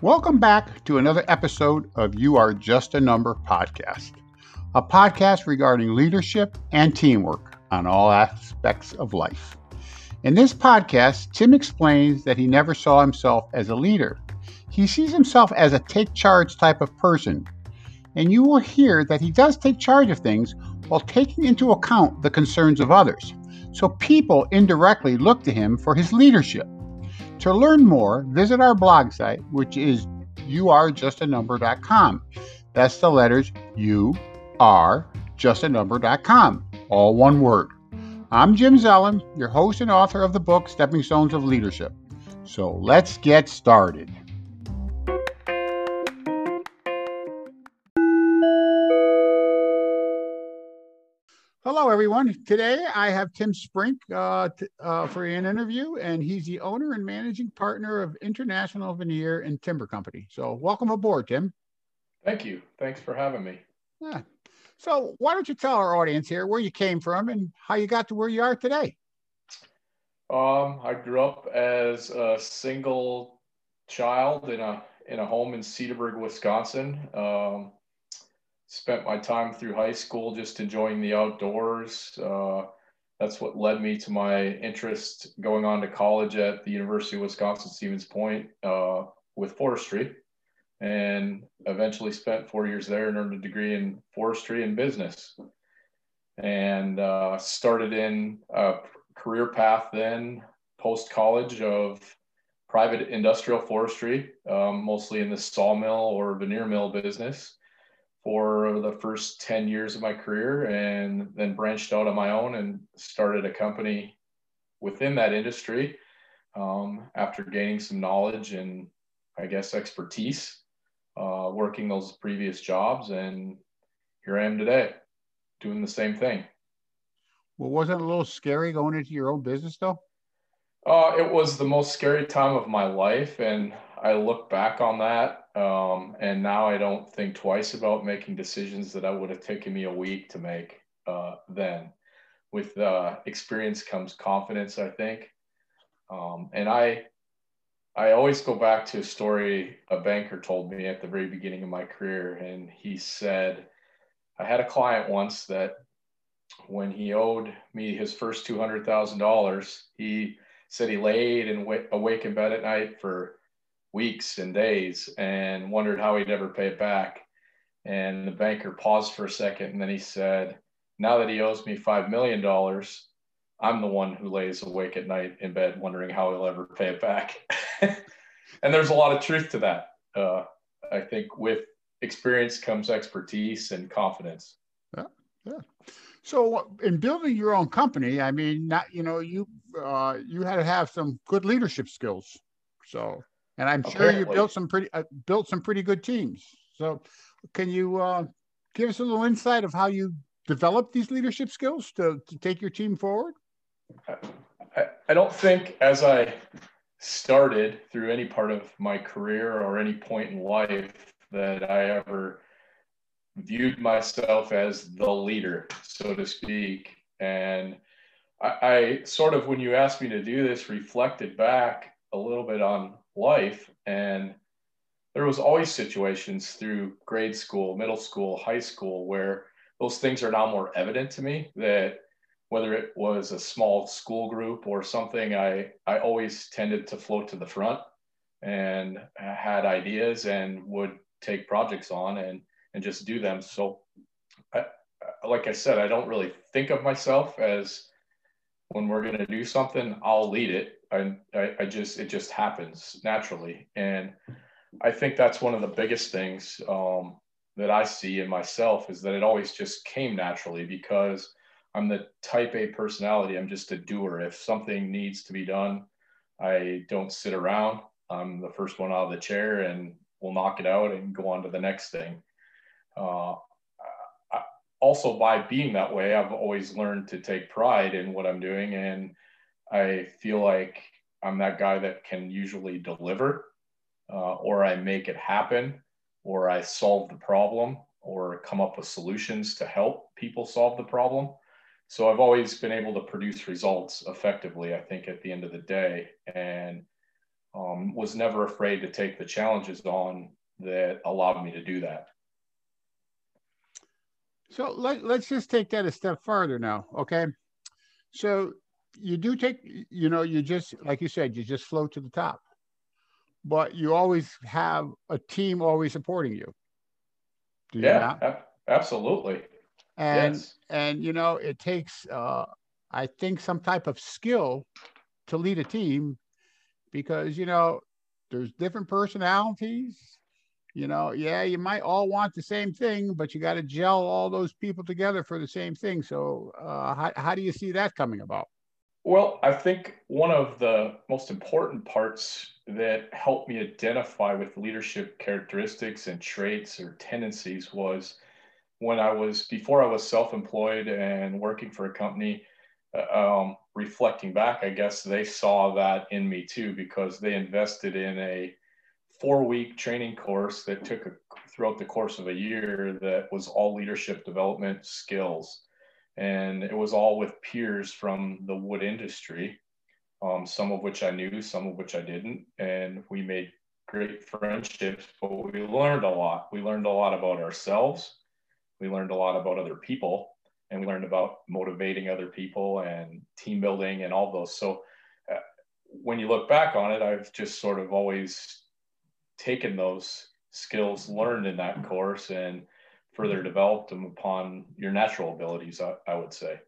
Welcome back to another episode of You Are Just a Number podcast, a podcast regarding leadership and teamwork on all aspects of life. In this podcast, Tim explains that he never saw himself as a leader. He sees himself as a take charge type of person. And you will hear that he does take charge of things while taking into account the concerns of others. So people indirectly look to him for his leadership. To learn more, visit our blog site, which is youarejustanumber.com. That's the letters U R justanumber.com, all one word. I'm Jim Zellum, your host and author of the book Stepping Stones of Leadership. So let's get started. Hello, everyone. Today I have Tim Sprink uh, uh, for an interview, and he's the owner and managing partner of International Veneer and Timber Company. So, welcome aboard, Tim. Thank you. Thanks for having me. Yeah. So, why don't you tell our audience here where you came from and how you got to where you are today? Um, I grew up as a single child in a in a home in Cedarburg, Wisconsin. Um, spent my time through high school just enjoying the outdoors. Uh, that's what led me to my interest going on to college at the University of Wisconsin Stevens Point uh, with forestry, and eventually spent four years there and earned a degree in forestry and business. And uh, started in a career path then post college of private industrial forestry, um, mostly in the sawmill or veneer mill business for the first 10 years of my career and then branched out on my own and started a company within that industry um, after gaining some knowledge and I guess expertise uh, working those previous jobs. And here I am today doing the same thing. Well, wasn't it a little scary going into your own business though? Uh, it was the most scary time of my life. And I look back on that um, and now I don't think twice about making decisions that I would have taken me a week to make uh, then. With uh, experience comes confidence, I think. Um, and I, I always go back to a story a banker told me at the very beginning of my career. And he said, I had a client once that when he owed me his first $200,000, he said he laid and awake in bed at night for weeks and days and wondered how he'd ever pay it back. And the banker paused for a second and then he said, Now that he owes me $5 million, I'm the one who lays awake at night in bed wondering how he'll ever pay it back. and there's a lot of truth to that. Uh, I think with experience comes expertise and confidence. Yeah, yeah. So in building your own company, I mean, not you know, you uh, you had to have some good leadership skills. So and I'm sure you built some pretty uh, built some pretty good teams. So, can you uh, give us a little insight of how you developed these leadership skills to, to take your team forward? I, I don't think as I started through any part of my career or any point in life that I ever viewed myself as the leader, so to speak. And I, I, sort of, when you asked me to do this, reflected back a little bit on life. And there was always situations through grade school, middle school, high school where those things are now more evident to me that whether it was a small school group or something, I, I always tended to float to the front and had ideas and would take projects on and, and just do them. So, I, like I said, I don't really think of myself as when we're going to do something, I'll lead it. I, I, just, it just happens naturally. And I think that's one of the biggest things um, that I see in myself is that it always just came naturally because I'm the type A personality. I'm just a doer. If something needs to be done, I don't sit around. I'm the first one out of the chair and we'll knock it out and go on to the next thing. Uh, also by being that way, I've always learned to take pride in what I'm doing. And I feel like I'm that guy that can usually deliver, uh, or I make it happen, or I solve the problem, or come up with solutions to help people solve the problem. So I've always been able to produce results effectively, I think, at the end of the day. And um, was never afraid to take the challenges on that allowed me to do that. So let, let's just take that a step further now. Okay. So you do take, you know, you just, like you said, you just float to the top, but you always have a team always supporting you. Do you yeah, ab- absolutely. And, yes. and, you know, it takes, uh, I think some type of skill to lead a team because, you know, there's different personalities, you know yeah you might all want the same thing but you got to gel all those people together for the same thing so uh, how, how do you see that coming about well i think one of the most important parts that helped me identify with leadership characteristics and traits or tendencies was when i was before i was self-employed and working for a company uh, um, reflecting back i guess they saw that in me too because they invested in a four week training course that took a, throughout the course of a year that was all leadership development skills. And it was all with peers from the wood industry, um, some of which I knew, some of which I didn't. And we made great friendships, but we learned a lot. We learned a lot about ourselves. We learned a lot about other people and we learned about motivating other people and team building and all those. So uh, when you look back on it, I've just sort of always taken those skills learned in that course and further developed them upon your natural abilities, I, I would say.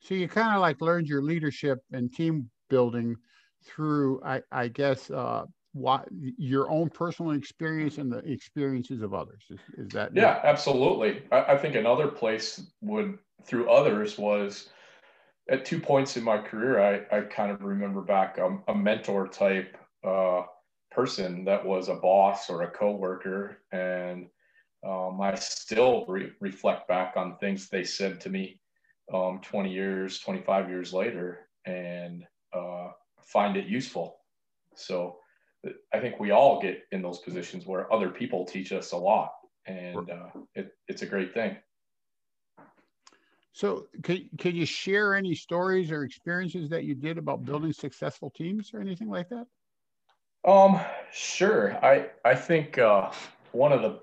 So you kind of like learned your leadership and team building through, I, I guess, uh, what your own personal experience and the experiences of others. Is, is that? Yeah, absolutely. I, I think another place would through others was at two points in my career, I, I kind of remember back um, a mentor type uh, person that was a boss or a coworker, and um, I still re- reflect back on things they said to me um, 20 years, 25 years later, and uh, find it useful. So I think we all get in those positions where other people teach us a lot, and uh, it, it's a great thing. So, can, can you share any stories or experiences that you did about building successful teams or anything like that? Um, sure. I I think uh, one of the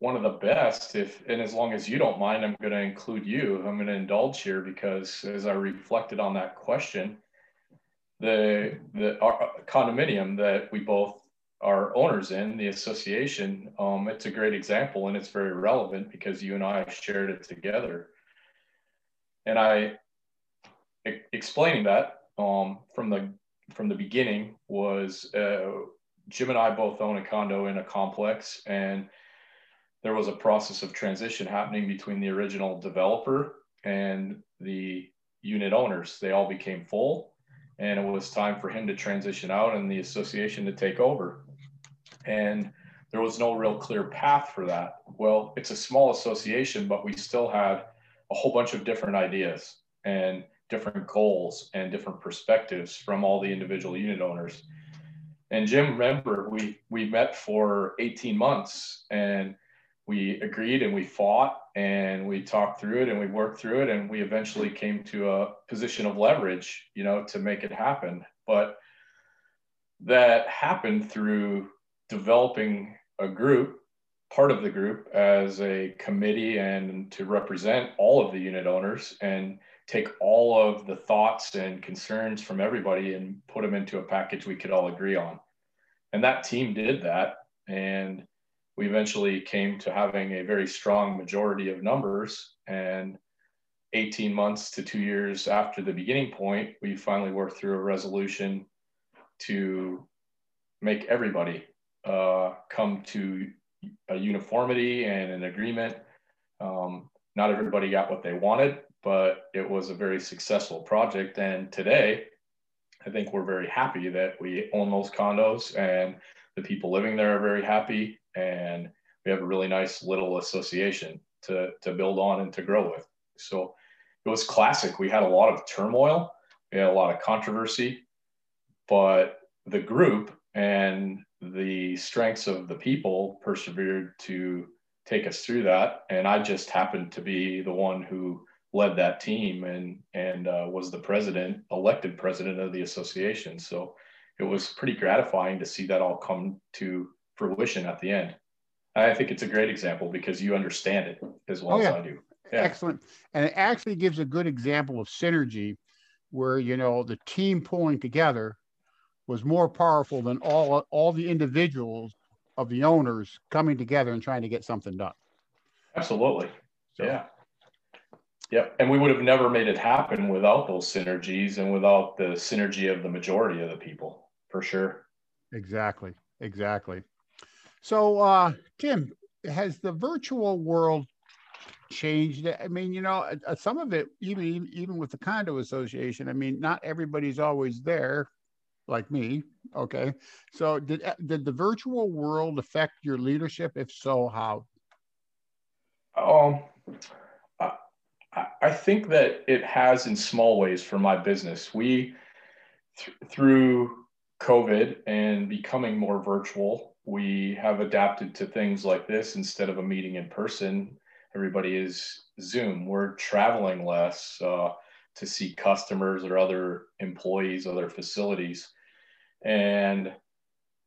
one of the best, if and as long as you don't mind, I'm going to include you. I'm going to indulge here because as I reflected on that question, the the condominium that we both are owners in, the association, um, it's a great example and it's very relevant because you and I shared it together. And I explaining that um, from the from the beginning was uh, Jim and I both own a condo in a complex, and there was a process of transition happening between the original developer and the unit owners. They all became full, and it was time for him to transition out and the association to take over. And there was no real clear path for that. Well, it's a small association, but we still had a whole bunch of different ideas. And different goals and different perspectives from all the individual unit owners. And Jim, remember, we we met for 18 months and we agreed and we fought and we talked through it and we worked through it and we eventually came to a position of leverage, you know, to make it happen. But that happened through developing a group, part of the group as a committee and to represent all of the unit owners and take all of the thoughts and concerns from everybody and put them into a package we could all agree on. And that team did that. And we eventually came to having a very strong majority of numbers. And 18 months to two years after the beginning point, we finally worked through a resolution to make everybody uh, come to a uniformity and an agreement. Um, not everybody got what they wanted, but it was a very successful project. And today, I think we're very happy that we own those condos and the people living there are very happy. And we have a really nice little association to, to build on and to grow with. So it was classic. We had a lot of turmoil, we had a lot of controversy, but the group and the strengths of the people persevered to take us through that. And I just happened to be the one who led that team and and uh, was the president, elected president of the association. So it was pretty gratifying to see that all come to fruition at the end. I think it's a great example because you understand it as well oh, yeah. as I do. Yeah. Excellent. And it actually gives a good example of synergy where, you know, the team pulling together was more powerful than all, all the individuals of the owners coming together and trying to get something done. Absolutely. So. Yeah. Yep. And we would have never made it happen without those synergies and without the synergy of the majority of the people, for sure. Exactly. Exactly. So, uh, Tim, has the virtual world changed? I mean, you know, uh, some of it, even even with the condo association, I mean, not everybody's always there, like me. Okay, so did uh, did the virtual world affect your leadership? If so, how? Um, I, I think that it has in small ways for my business. We th- through COVID and becoming more virtual, we have adapted to things like this instead of a meeting in person. Everybody is Zoom. We're traveling less uh, to see customers or other employees, other facilities. And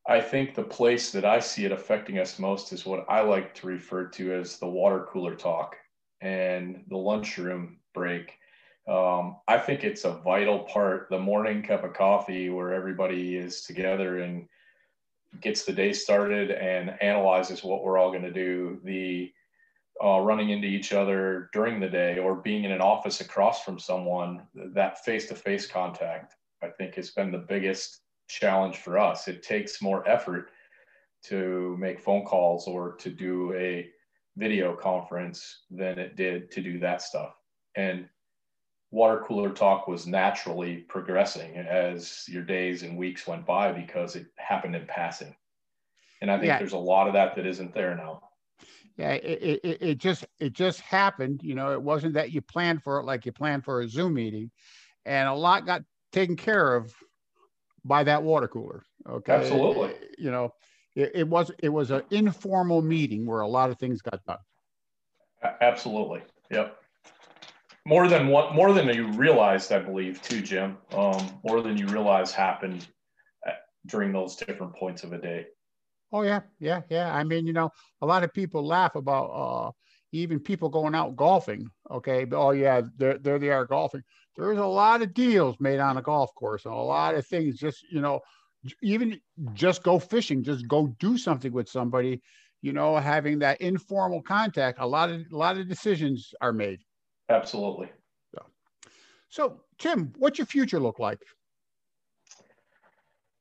I think the place that I see it affecting us most is what I like to refer to as the water cooler talk and the lunchroom break. Um, I think it's a vital part, the morning cup of coffee where everybody is together and gets the day started and analyzes what we're all going to do. The uh, running into each other during the day or being in an office across from someone, that face to face contact, I think, has been the biggest challenge for us. It takes more effort to make phone calls or to do a video conference than it did to do that stuff. And water cooler talk was naturally progressing as your days and weeks went by because it happened in passing. And I think yeah. there's a lot of that that isn't there now. Yeah, it, it, it just it just happened. You know, it wasn't that you planned for it like you planned for a Zoom meeting, and a lot got taken care of by that water cooler. Okay, absolutely. You know, it, it was it was an informal meeting where a lot of things got done. Absolutely. Yep more than what more than you realized, I believe, too, Jim. Um, more than you realize happened during those different points of a day. Oh yeah, yeah, yeah. I mean, you know, a lot of people laugh about uh, even people going out golfing. Okay, but, oh yeah, there, there they are golfing. There's a lot of deals made on a golf course, and a lot of things. Just you know, even just go fishing, just go do something with somebody. You know, having that informal contact. A lot of a lot of decisions are made. Absolutely. So, so Tim, what's your future look like?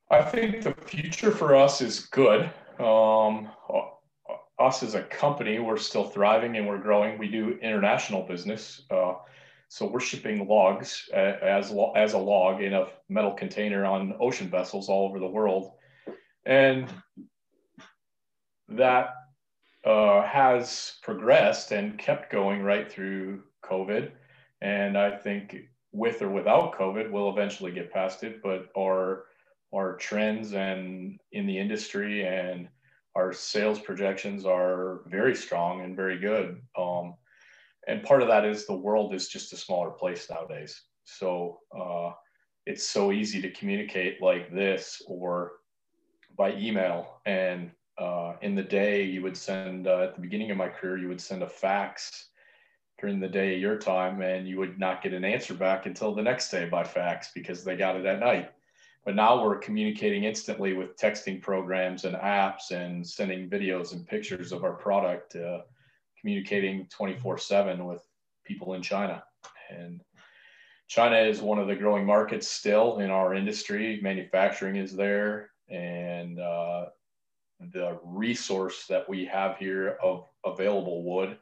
I think the future for us is good. Um, us as a company, we're still thriving and we're growing. We do international business. Uh, so we're shipping logs as, as a log in a metal container on ocean vessels all over the world. And that uh, has progressed and kept going right through COVID. And I think with or without COVID, we'll eventually get past it. But our our trends and in the industry and our sales projections are very strong and very good. Um, and part of that is the world is just a smaller place nowadays. So uh, it's so easy to communicate like this or by email. And uh, in the day, you would send, uh, at the beginning of my career, you would send a fax during the day your time and you would not get an answer back until the next day by fax because they got it at night. But now we're communicating instantly with texting programs and apps and sending videos and pictures of our product uh, communicating 24 7 with people in china. And china is one of the growing markets still in our industry. Manufacturing is there. And uh, the resource that we have here of available wood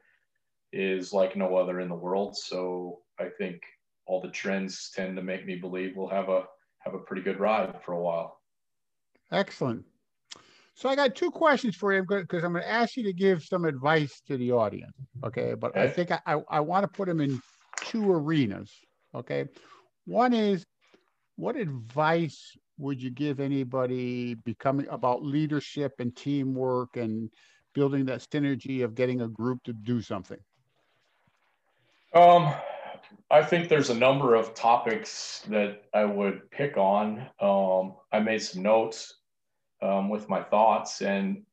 is like no other in the world. So I think all the trends tend to make me believe we'll have a have a pretty good ride for a while. Excellent. So I got two questions for you because I'm going to ask you to give some advice to the audience. Okay, but okay. I think I, I, I want to put them in two arenas. Okay, one is what advice would you give anybody becoming about leadership and teamwork and building that synergy of getting a group to do something? Um, I think there's a number of topics that I would pick on. Um, I made some notes um, with my thoughts. And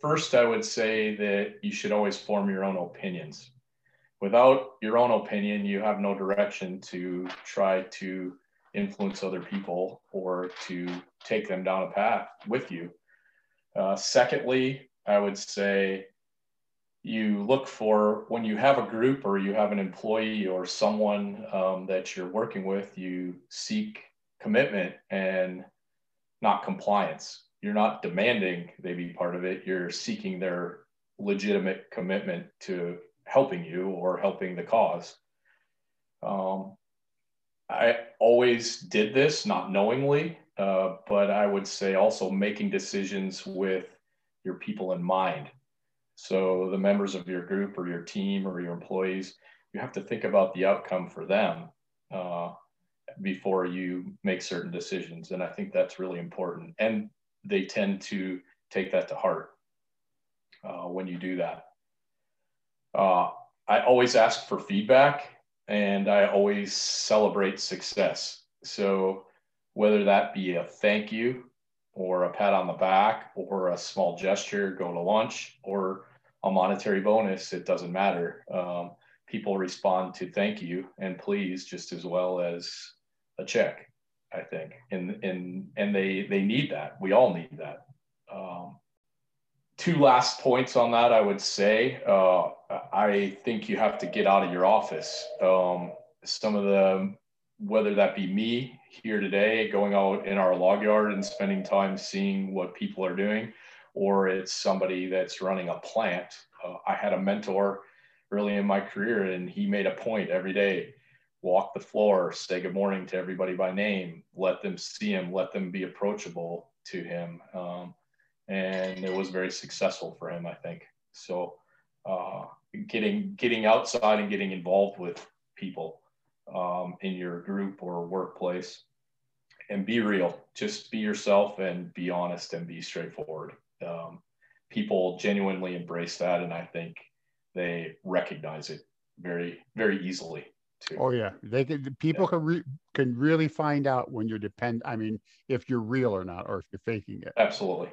first, I would say that you should always form your own opinions. Without your own opinion, you have no direction to try to influence other people or to take them down a path with you. Uh, secondly, I would say you look for when you have a group or you have an employee or someone um, that you're working with, you seek commitment and not compliance. You're not demanding they be part of it, you're seeking their legitimate commitment to helping you or helping the cause. Um, I always did this, not knowingly, uh, but I would say also making decisions with your people in mind. So, the members of your group or your team or your employees, you have to think about the outcome for them uh, before you make certain decisions. And I think that's really important. And they tend to take that to heart uh, when you do that. Uh, I always ask for feedback and I always celebrate success. So, whether that be a thank you or a pat on the back or a small gesture, go to lunch, or a monetary bonus, it doesn't matter. Um, people respond to thank you and please just as well as a check, I think. And, and, and they, they need that. We all need that. Um, two last points on that, I would say. Uh, I think you have to get out of your office. Um, some of the, whether that be me here today, going out in our log yard and spending time seeing what people are doing, or it's somebody that's running a plant. Uh, I had a mentor early in my career, and he made a point every day walk the floor, say good morning to everybody by name, let them see him, let them be approachable to him. Um, and it was very successful for him, I think. So, uh, getting getting outside and getting involved with people um, in your group or workplace, and be real. Just be yourself and be honest and be straightforward. Um, people genuinely embrace that, and I think they recognize it very very easily. Too. Oh yeah, they can. People yeah. can re, can really find out when you're depend. I mean, if you're real or not, or if you're faking it. Absolutely.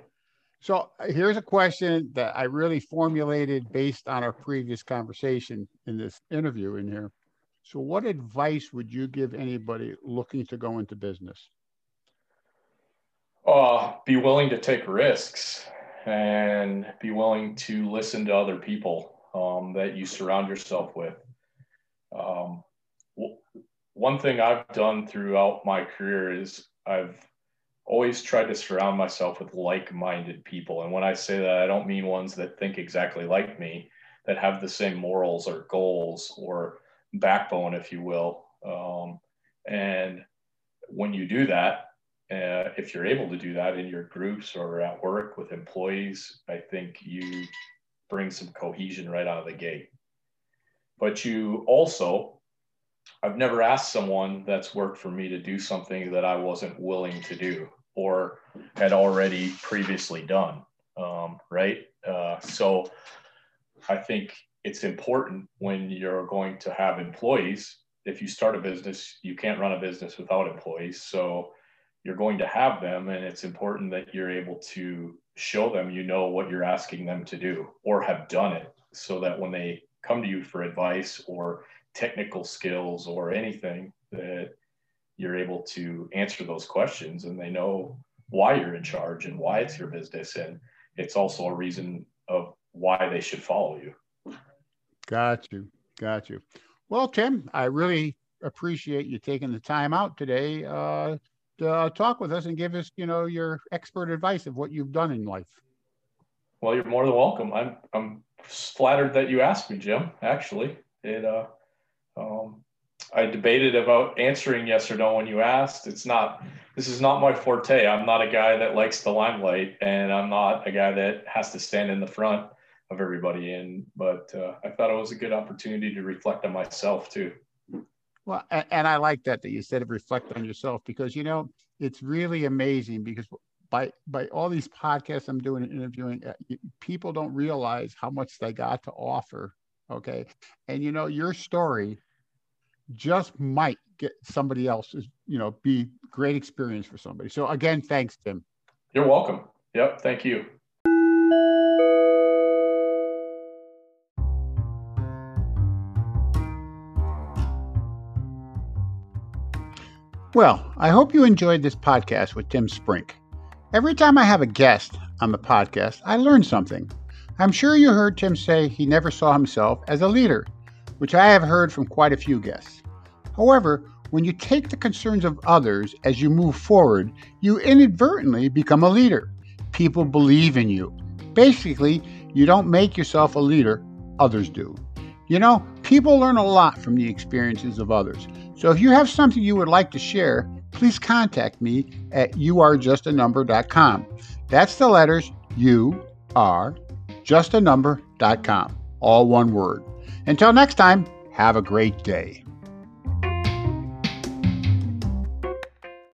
So uh, here's a question that I really formulated based on our previous conversation in this interview in here. So, what advice would you give anybody looking to go into business? Uh, be willing to take risks and be willing to listen to other people um, that you surround yourself with. Um, one thing I've done throughout my career is I've always tried to surround myself with like-minded people and when i say that i don't mean ones that think exactly like me that have the same morals or goals or backbone if you will um, and when you do that uh, if you're able to do that in your groups or at work with employees i think you bring some cohesion right out of the gate but you also I've never asked someone that's worked for me to do something that I wasn't willing to do or had already previously done. Um, right. Uh, so I think it's important when you're going to have employees. If you start a business, you can't run a business without employees. So you're going to have them, and it's important that you're able to show them you know what you're asking them to do or have done it so that when they come to you for advice or technical skills or anything that you're able to answer those questions and they know why you're in charge and why it's your business and it's also a reason of why they should follow you. Got you. Got you. Well tim i really appreciate you taking the time out today. Uh, uh, talk with us and give us you know your expert advice of what you've done in life well you're more than welcome i'm i'm flattered that you asked me jim actually it uh um, I debated about answering yes or no when you asked. It's not, this is not my forte. I'm not a guy that likes the limelight and I'm not a guy that has to stand in the front of everybody. And, but uh, I thought it was a good opportunity to reflect on myself too. Well, and I like that, that you said reflect on yourself because, you know, it's really amazing because by, by all these podcasts I'm doing and interviewing, uh, people don't realize how much they got to offer. Okay. And, you know, your story just might get somebody else's, you know, be great experience for somebody. So again, thanks, Tim. You're welcome. Yep. Thank you. Well, I hope you enjoyed this podcast with Tim Sprink. Every time I have a guest on the podcast, I learn something. I'm sure you heard Tim say he never saw himself as a leader, which I have heard from quite a few guests. However, when you take the concerns of others as you move forward, you inadvertently become a leader. People believe in you. Basically, you don't make yourself a leader, others do. You know, people learn a lot from the experiences of others. So if you have something you would like to share, please contact me at youarejustanumber.com. That's the letters U R justanumber.com, all one word. Until next time, have a great day.